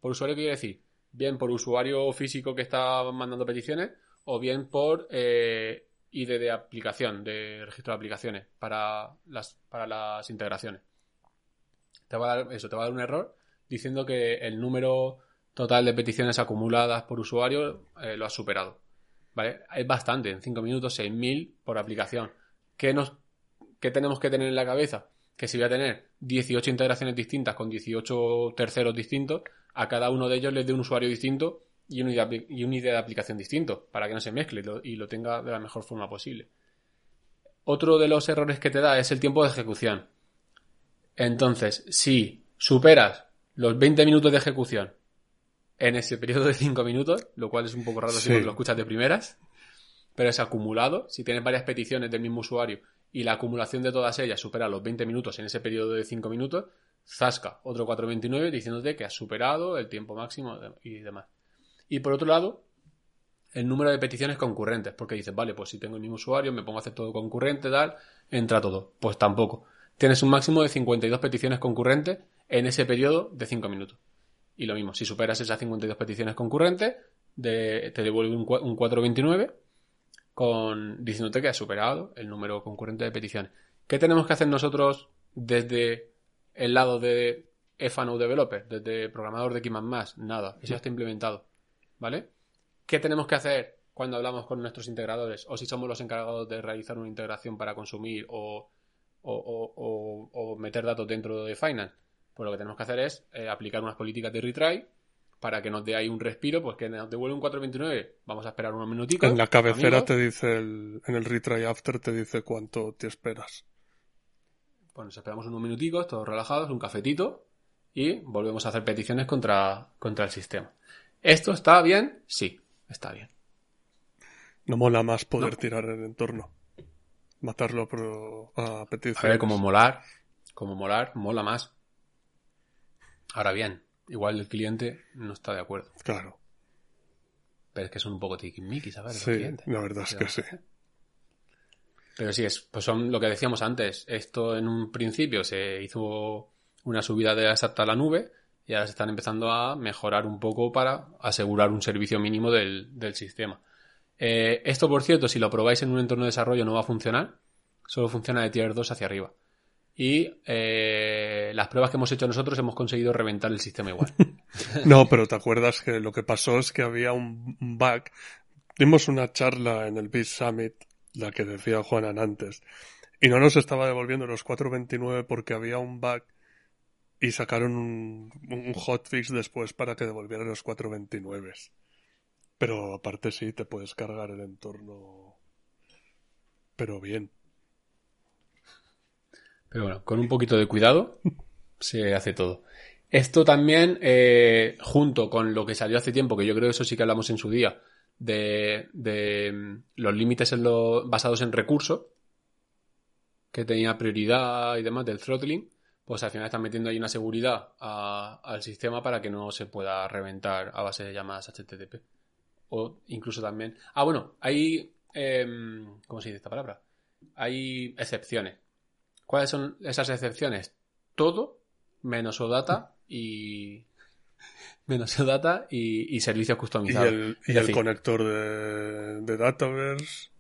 por usuario quiere decir, bien por usuario físico que está mandando peticiones, o bien por eh, ID de aplicación, de registro de aplicaciones para las, para las integraciones. Te va a dar, eso, te va a dar un error diciendo que el número total de peticiones acumuladas por usuario eh, lo has superado. Es bastante, en 5 minutos, 6.000 por aplicación. ¿Qué, nos, ¿Qué tenemos que tener en la cabeza? Que si voy a tener 18 integraciones distintas con 18 terceros distintos, a cada uno de ellos les dé un usuario distinto y un, ID de- y un ID de aplicación distinto, para que no se mezcle y lo tenga de la mejor forma posible. Otro de los errores que te da es el tiempo de ejecución. Entonces, si superas los 20 minutos de ejecución en ese periodo de 5 minutos, lo cual es un poco raro si Sí. no lo escuchas de primeras, pero es acumulado. Si tienes varias peticiones del mismo usuario y la acumulación de todas ellas supera los 20 minutos en ese periodo de 5 minutos, zasca otro 429 diciéndote que has superado el tiempo máximo y demás. Y por otro lado, el número de peticiones concurrentes, porque dices, vale, pues si tengo el mismo usuario, me pongo a hacer todo concurrente, tal, entra todo. Pues tampoco. Tienes un máximo de 52 peticiones concurrentes en ese periodo de 5 minutos. Y lo mismo, si superas esas 52 peticiones concurrentes, te devuelve un, cua- un 429 con, diciéndote que has superado el número concurrente de peticiones. ¿Qué tenemos que hacer nosotros desde el lado de FNO Developer, desde programador de X++? Nada, eso ya está implementado. ¿Vale? ¿Qué tenemos que hacer cuando hablamos con nuestros integradores? O si somos los encargados de realizar una integración para consumir o, o- o- o meter datos dentro de Finance. Pues lo que tenemos que hacer es eh, aplicar unas políticas de retry para que nos dé ahí un respiro, pues que nos devuelve un 429. Vamos a esperar unos minutitos. En la cabecera amigos. te dice, el, en el retry after te dice cuánto te esperas. Pues nos esperamos unos minuticos, todos relajados, un cafetito y volvemos a hacer peticiones contra, contra el sistema. ¿Esto está bien? Sí, está bien. No mola más poder No. tirar el entorno. Matarlo a petición. A ver, como molar, como molar, mola más. Ahora bien, igual el cliente no está de acuerdo. Claro. Pero es que son un poco tiquismiquis, ¿sabes? Sí, la verdad es que sí. Pero sí, es, pues son lo que decíamos antes. Esto en un principio se hizo una subida de hasta la nube y ahora se están empezando a mejorar un poco para asegurar un servicio mínimo del, del sistema. Eh, esto, por cierto, si lo probáis en un entorno de desarrollo no va a funcionar. Solo funciona de tier 2 hacia arriba. Y eh, las pruebas que hemos hecho nosotros hemos conseguido reventar el sistema igual. no, pero te acuerdas que lo que pasó es que había un bug. Dimos una charla en el Beat Summit, la que decía Juanan antes, y no nos estaba devolviendo los 429 porque había un bug y sacaron un, un hotfix después para que devolviera los 429. Pero aparte sí, te puedes cargar el entorno. Pero bien. Pero bueno, con un poquito de cuidado se hace todo. Esto también, eh, junto con lo que salió hace tiempo, que yo creo que eso sí que hablamos en su día, de, de mm, los límites basados en recursos, que tenía prioridad y demás del throttling, pues al final están metiendo ahí una seguridad al sistema para que no se pueda reventar a base de llamadas HTTP. O incluso también. Ah, bueno, hay. Em, ¿Cómo se dice esta palabra? Hay excepciones. ¿Cuáles son esas excepciones? Todo menos OData y. Menos OData y, y servicios customizados. Y el, conector de, de Dataverse.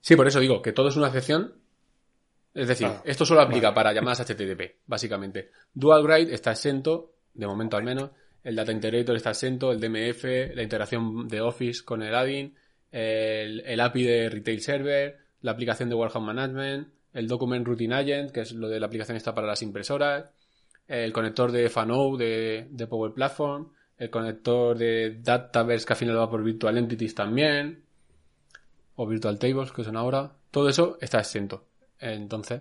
Sí, por eso digo que todo es una excepción. Es decir, ah, esto solo aplica para llamadas HTTP, básicamente. Dual Grade está exento, de momento al menos el Data Integrator está exento, el DMF, la integración de Office con el add-in, el, API de Retail Server, la aplicación de Warehouse Management, el Document Routing Agent, que es lo de la aplicación está para las impresoras, el conector de FANO de, de Power Platform, el conector de Dataverse que al final va por Virtual Entities también, o Virtual Tables que son ahora. Todo eso está exento. Entonces,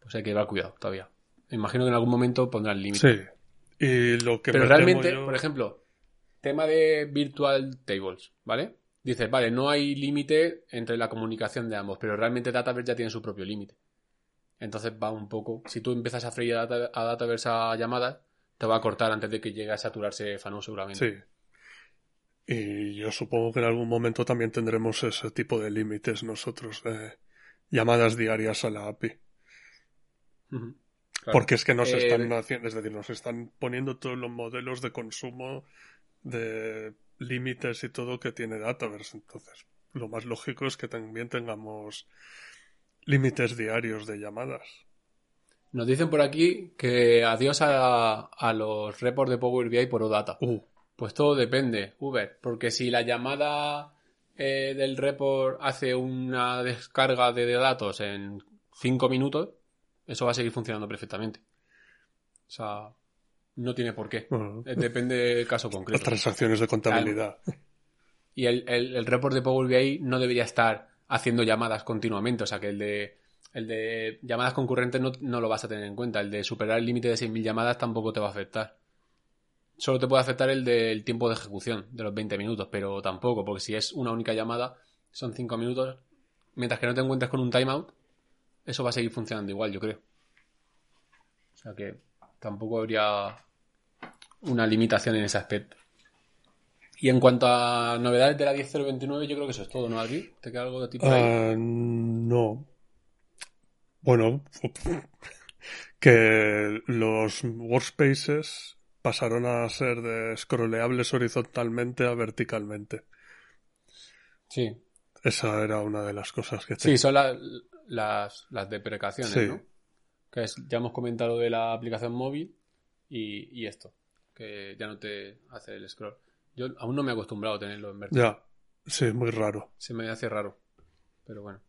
pues hay que llevar cuidado todavía. imagino que en algún momento pondrán límite. Sí. Y lo que Pero realmente, por ejemplo, tema de virtual tables, ¿vale? Dices, vale, no hay límite entre la comunicación de ambos, pero realmente Dataverse ya tiene su propio límite. Entonces va un poco. Si tú empiezas a freír a, Dataverse a llamadas, te va a cortar antes de que llegue a saturarse Fano seguramente. Sí. Y yo supongo que en algún momento también tendremos ese tipo de límites nosotros, de llamadas diarias a la API. Porque es que nos eh, están haciendo, es decir, nos están poniendo todos los modelos de consumo de límites y todo que tiene Dataverse. Entonces, lo más lógico es que también tengamos límites diarios de llamadas. Nos dicen por aquí que adiós a, los reports de Power BI por OData. Uh. Pues todo depende, Uber, porque si la llamada eh, del report hace una descarga de datos en 5 minutos, eso va a seguir funcionando perfectamente. O sea, no tiene por qué. Eh, depende del caso concreto. Las transacciones de contabilidad. Y el, el, report de Power BI no debería estar haciendo llamadas continuamente. O sea, que el de, el de llamadas concurrentes no, no lo vas a tener en cuenta. El de superar el límite de 6.000 llamadas tampoco te va a afectar. Solo te puede afectar el del tiempo de ejecución, de los 20 minutos, pero tampoco, porque si es una única llamada, son 5 minutos. Mientras que no te encuentres con un timeout, eso va a seguir funcionando igual, yo creo. O sea que tampoco habría una limitación en ese aspecto. Y en cuanto a novedades de la 10.029, yo creo que eso es todo, ¿no, Adri? ¿Te queda algo de tipo ahí? Ah, no. Bueno, que los workspaces pasaron a ser de scrolleables horizontalmente a verticalmente. Sí. Esa era una de las cosas que... Sí, son las, las, las deprecaciones, ¿no? Que es, ya hemos comentado de la aplicación móvil y, esto, que ya no te hace el scroll. Yo aún no me he acostumbrado a tenerlo en vertical. Ya, sí, muy raro. Se me hace raro, pero bueno,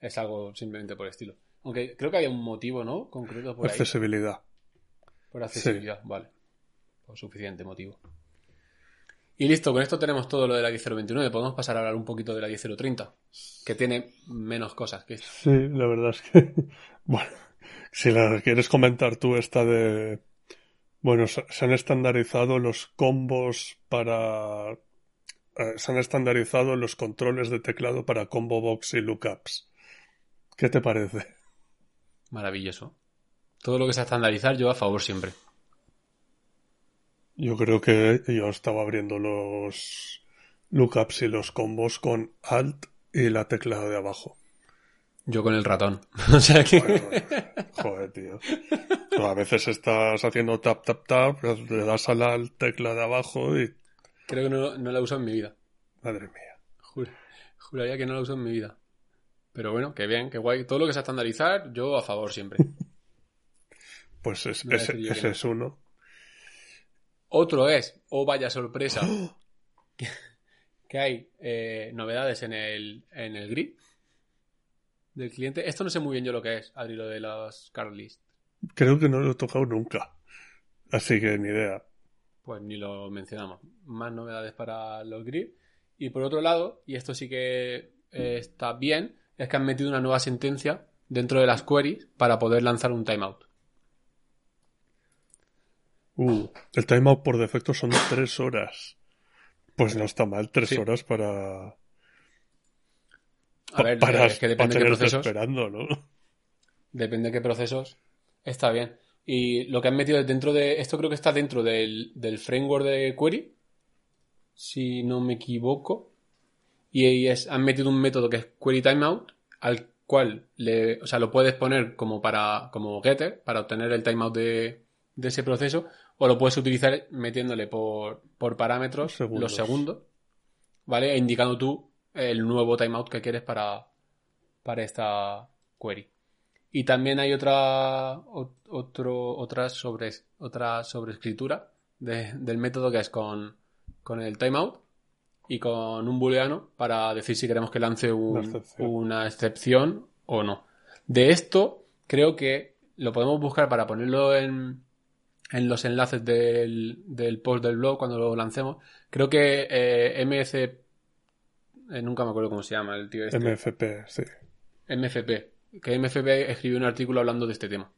es algo simplemente por estilo. Aunque creo que había un motivo, ¿no? Concreto por accesibilidad. Por accesibilidad, vale. Por suficiente motivo. Y listo, con esto tenemos todo lo de la 10.029. Podemos pasar a hablar un poquito de la 10.030, que tiene menos cosas que. Sí, la verdad es que. Bueno, si la quieres comentar tú, esta de. Bueno, se han estandarizado los combos para. Eh, se han estandarizado los controles de teclado para combo box y lookups. ¿Qué te parece? Maravilloso. Todo lo que sea estandarizar, yo a favor siempre. Yo creo que yo estaba abriendo los lookups y los combos con Alt y la tecla de abajo. Yo con el ratón. o sea que... Bueno, joder, tío. A veces estás haciendo tap, tap, tap, le das a la tecla de abajo y... Creo que no, no la uso en mi vida. Madre mía. Jur- juraría que no la uso en mi vida. Pero bueno, que bien, que guay. Todo lo que sea estandarizar, yo a favor siempre. Pues es- a ese, no. es uno. Otro es, oh vaya sorpresa, que, que hay eh, novedades en el, en el grid del cliente. Esto no sé muy bien yo lo que es, Adri, lo de las card list. Creo que no lo he tocado nunca. Así que ni idea. Pues ni lo mencionamos. Más novedades para los grid. Y por otro lado, y esto sí que eh, está bien, es que han metido una nueva sentencia dentro de las queries para poder lanzar un timeout. Uh, el timeout por defecto son tres horas. Pues no está mal, tres Sí. horas para, A ver, para, es que depende de qué procesos. esperando, ¿no? Depende de qué procesos. Está bien. Y lo que han metido dentro de. Esto creo que está dentro del, del framework de query. Si no me equivoco. Y es, han metido un método que es query timeout. Al cual le, o sea, lo puedes poner como para, como getter, para obtener el timeout de, de ese proceso. O lo puedes utilizar metiéndole por, por parámetros Segundos. los segundos. ¿Vale? E indicando tú el nuevo timeout que quieres para, para esta query. Y también hay otra, otro, otra, sobre, otra sobreescritura de- del método que es con, con el timeout y con un booleano para decir si queremos que lance un- Una excepción. una excepción o no. De esto, creo que lo podemos buscar para ponerlo en, en los enlaces del, del post del blog cuando lo lancemos. Creo que eh, MC, eh, nunca me acuerdo cómo se llama el tío este. MFP, sí. MFP. Que MFP escribió un artículo hablando de este tema.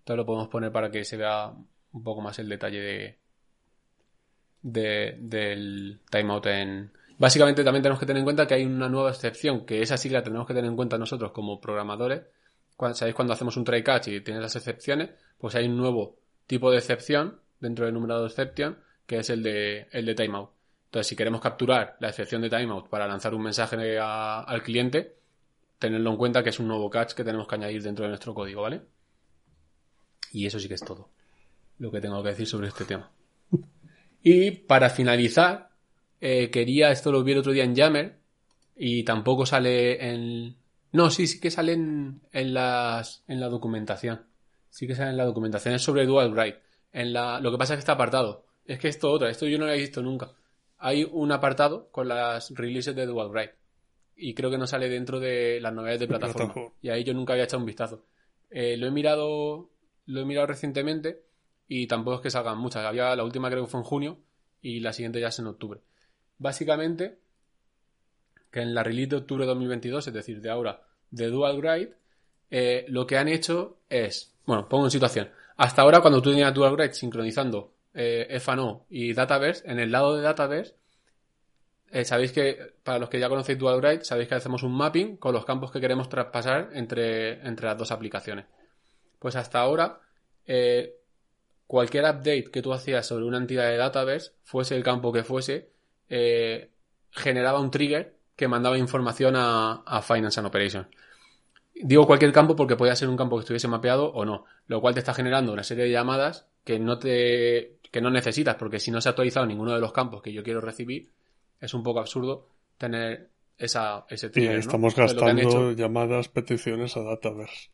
Entonces lo podemos poner para que se vea un poco más el detalle de, de- del timeout en... Básicamente también tenemos que tener en cuenta que hay una nueva excepción, que esa sí la tenemos que tener en cuenta nosotros como programadores. Cuando, ¿Sabéis cuando hacemos un try catch y tienes las excepciones? Pues hay un nuevo tipo de excepción dentro del numerado exception, que es el de, el de timeout. Entonces, si queremos capturar la excepción de timeout para lanzar un mensaje al cliente, tenerlo en cuenta que es un nuevo catch que tenemos que añadir dentro de nuestro código, ¿vale? Y eso sí que es todo lo que tengo que decir sobre este tema. Y para finalizar, eh, quería, esto lo vi el otro día en Yammer, y tampoco sale en... No, sí, sí que sale en, en las, en la documentación. Sí que sale en la documentación. Es sobre Dual Write. En la, lo que pasa es que está apartado. Es que esto otra, esto yo no lo he visto nunca. Hay un apartado con las releases de Dual Write. Y creo que no sale dentro de las novedades de plataforma. Y ahí yo nunca había echado un vistazo. Eh, lo he mirado, lo he mirado recientemente y tampoco es que salgan muchas. Había la última creo que fue en junio y la siguiente ya es en octubre. Básicamente, que en la release de octubre de 2022, es decir, de ahora, de Dual Write, eh, lo que han hecho es, bueno, pongo en situación. Hasta ahora, cuando tú tenías Dual Write sincronizando eh, y Dataverse, en el lado de Dataverse, eh, sabéis que, para los que ya conocéis Dual Write, sabéis que hacemos un mapping con los campos que queremos traspasar entre, entre las dos aplicaciones. Pues hasta ahora, eh, cualquier update que tú hacías sobre una entidad de Dataverse, fuese el campo que fuese, eh, generaba un trigger que mandaba información a, a Finance and Operations. Digo cualquier campo porque podía ser un campo que estuviese mapeado o no, lo cual te está generando una serie de llamadas que no te que no necesitas porque si no se ha actualizado ninguno de los campos que yo quiero recibir, es un poco absurdo tener esa, ese trigger. ¿no? estamos gastando llamadas, peticiones a Dataverse.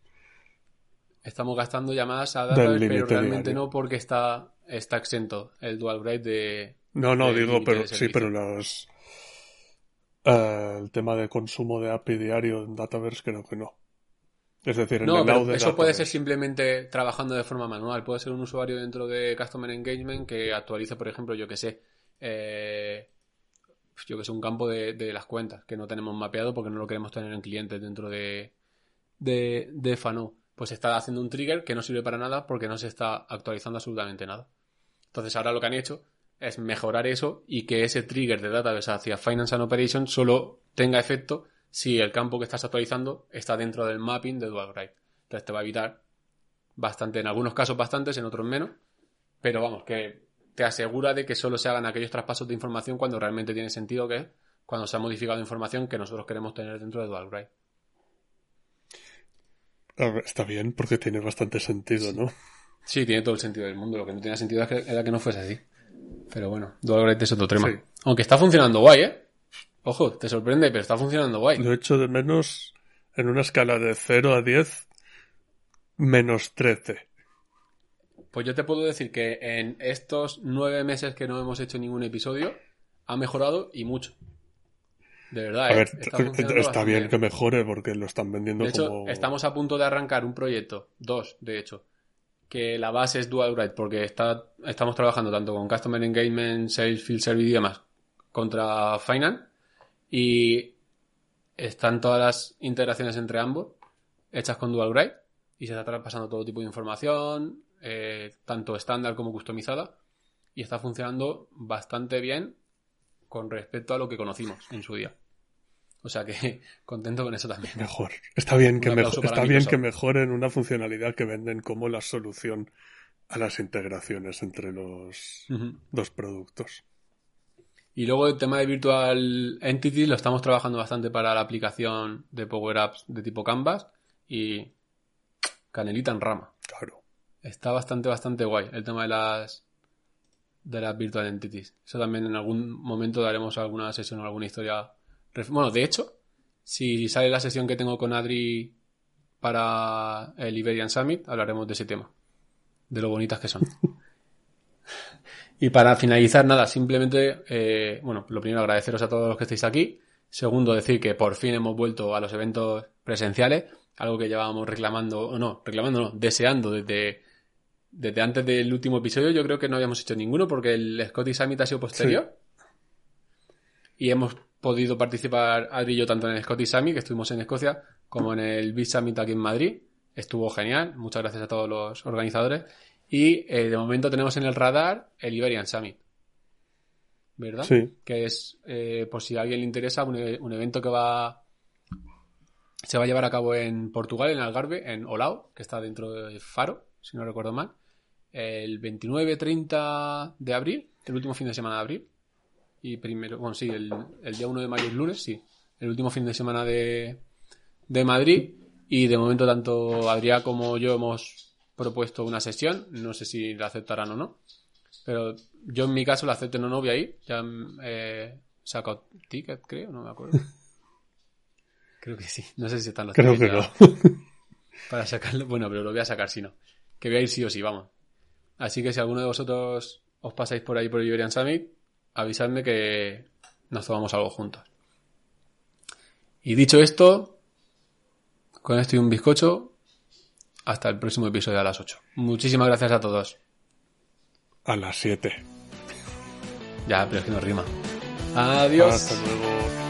Estamos gastando llamadas a Dataverse, pero realmente diario. no porque está, está exento el dual write de... No, no, digo, pero sí, pero las, eh, el tema de consumo de API diario en Dataverse creo que no. Es decir, No, pero de eso puede ser simplemente trabajando de forma manual. Puede ser un usuario dentro de Customer Engagement que actualice, por ejemplo, yo que sé, eh, yo que sé, un campo de, de las cuentas que no tenemos mapeado porque no lo queremos tener en clientes dentro de, de, de FANO. Pues está haciendo un trigger que no sirve para nada porque no se está actualizando absolutamente nada. Entonces ahora lo que han hecho es mejorar eso y que ese trigger de database hacia Finance and Operations solo tenga efecto si el campo que estás actualizando está dentro del mapping de DualWrite. Entonces te va a evitar bastante, en algunos casos bastantes, en otros menos, pero vamos, que te asegura de que solo se hagan aquellos traspasos de información cuando realmente tiene sentido que es cuando se ha modificado información que nosotros queremos tener dentro de DualWrite. Está bien, porque tiene bastante sentido, ¿no? Sí, tiene todo el sentido del mundo. Lo que no tenía sentido era que no fuese así. Pero bueno, DualWrite es otro tema. Aunque está funcionando guay, ¿eh? Ojo, te sorprende, pero está funcionando guay. Lo he hecho de menos en una escala de 0 a 10, menos 13. Pues yo te puedo decir que en estos nueve meses que no hemos hecho ningún episodio, ha mejorado y mucho. De verdad, A ¿eh? ver, está, está, funcionando bien que mejore porque lo están vendiendo De hecho, como... estamos a punto de arrancar un proyecto, dos, de hecho, que la base es DualWrite porque está, estamos trabajando tanto con Customer Engagement, Sales, Field Service y demás contra Finance y están todas las integraciones entre ambos hechas con DualWrite y se está traspasando todo tipo de información, eh, tanto estándar como customizada y está funcionando bastante bien con respecto a lo que conocimos en su día. O sea que contento con eso también. Mejor. Está bien, que, Un mejo- aplauso para está bien que mejoren una funcionalidad que venden como la solución a las integraciones entre los dos productos. Y luego el tema de Virtual Entity lo estamos trabajando bastante para la aplicación de Power Apps de tipo Canvas y canelita en rama. Claro. Está bastante, bastante guay el tema de las de las Virtual Entities. Eso también en algún momento daremos alguna sesión o alguna historia. Bueno, de hecho, si sale la sesión que tengo con Adri para el Iberian Summit, hablaremos de ese tema. De lo bonitas que son. Y para finalizar, nada, simplemente, eh, bueno, lo primero agradeceros a todos los que estáis aquí. Segundo, decir que por fin hemos vuelto a los eventos presenciales, algo que llevábamos reclamando, o no, reclamando no, deseando desde, desde antes del último episodio. Yo creo que no habíamos hecho ninguno porque el Scottish Summit ha sido posterior. Y hemos podido participar Adri y yo tanto en el Scottish Summit, que estuvimos en Escocia, como en el Beach Summit aquí en Madrid. Estuvo genial. Muchas gracias a todos los organizadores. Y eh, de momento tenemos en el radar el Iberian Summit. ¿Verdad? Sí. Que es, eh, por si a alguien le interesa, un, e- un evento que va. Se va a llevar a cabo en Portugal, en Algarve, en Olao, que está dentro de Faro, si no recuerdo mal. El 29-30 de abril, el último fin de semana de abril. Y primero, bueno, sí, el, el día 1 de mayo es lunes, sí. El último fin de semana de, de Madrid. Y de momento tanto Adrián como yo hemos propuesto una sesión. No sé si la aceptarán o no. Pero yo en mi caso la acepto no, no voy a ir. Ya eh, he sacado ticket, creo, no me acuerdo. creo que sí. No sé si están los Creo tickets que ya no. para sacarlo. Bueno, pero lo voy a sacar si no. Que voy a ir sí o sí, vamos. Así que si alguno de vosotros os pasáis por ahí por el Iberian Summit, avisadme que nos tomamos algo juntos. Y dicho esto, con esto y un bizcocho, hasta el próximo episodio a las 8. Muchísimas gracias a todos. A las 7. Ya, pero es que no rima. Adiós. Hasta luego.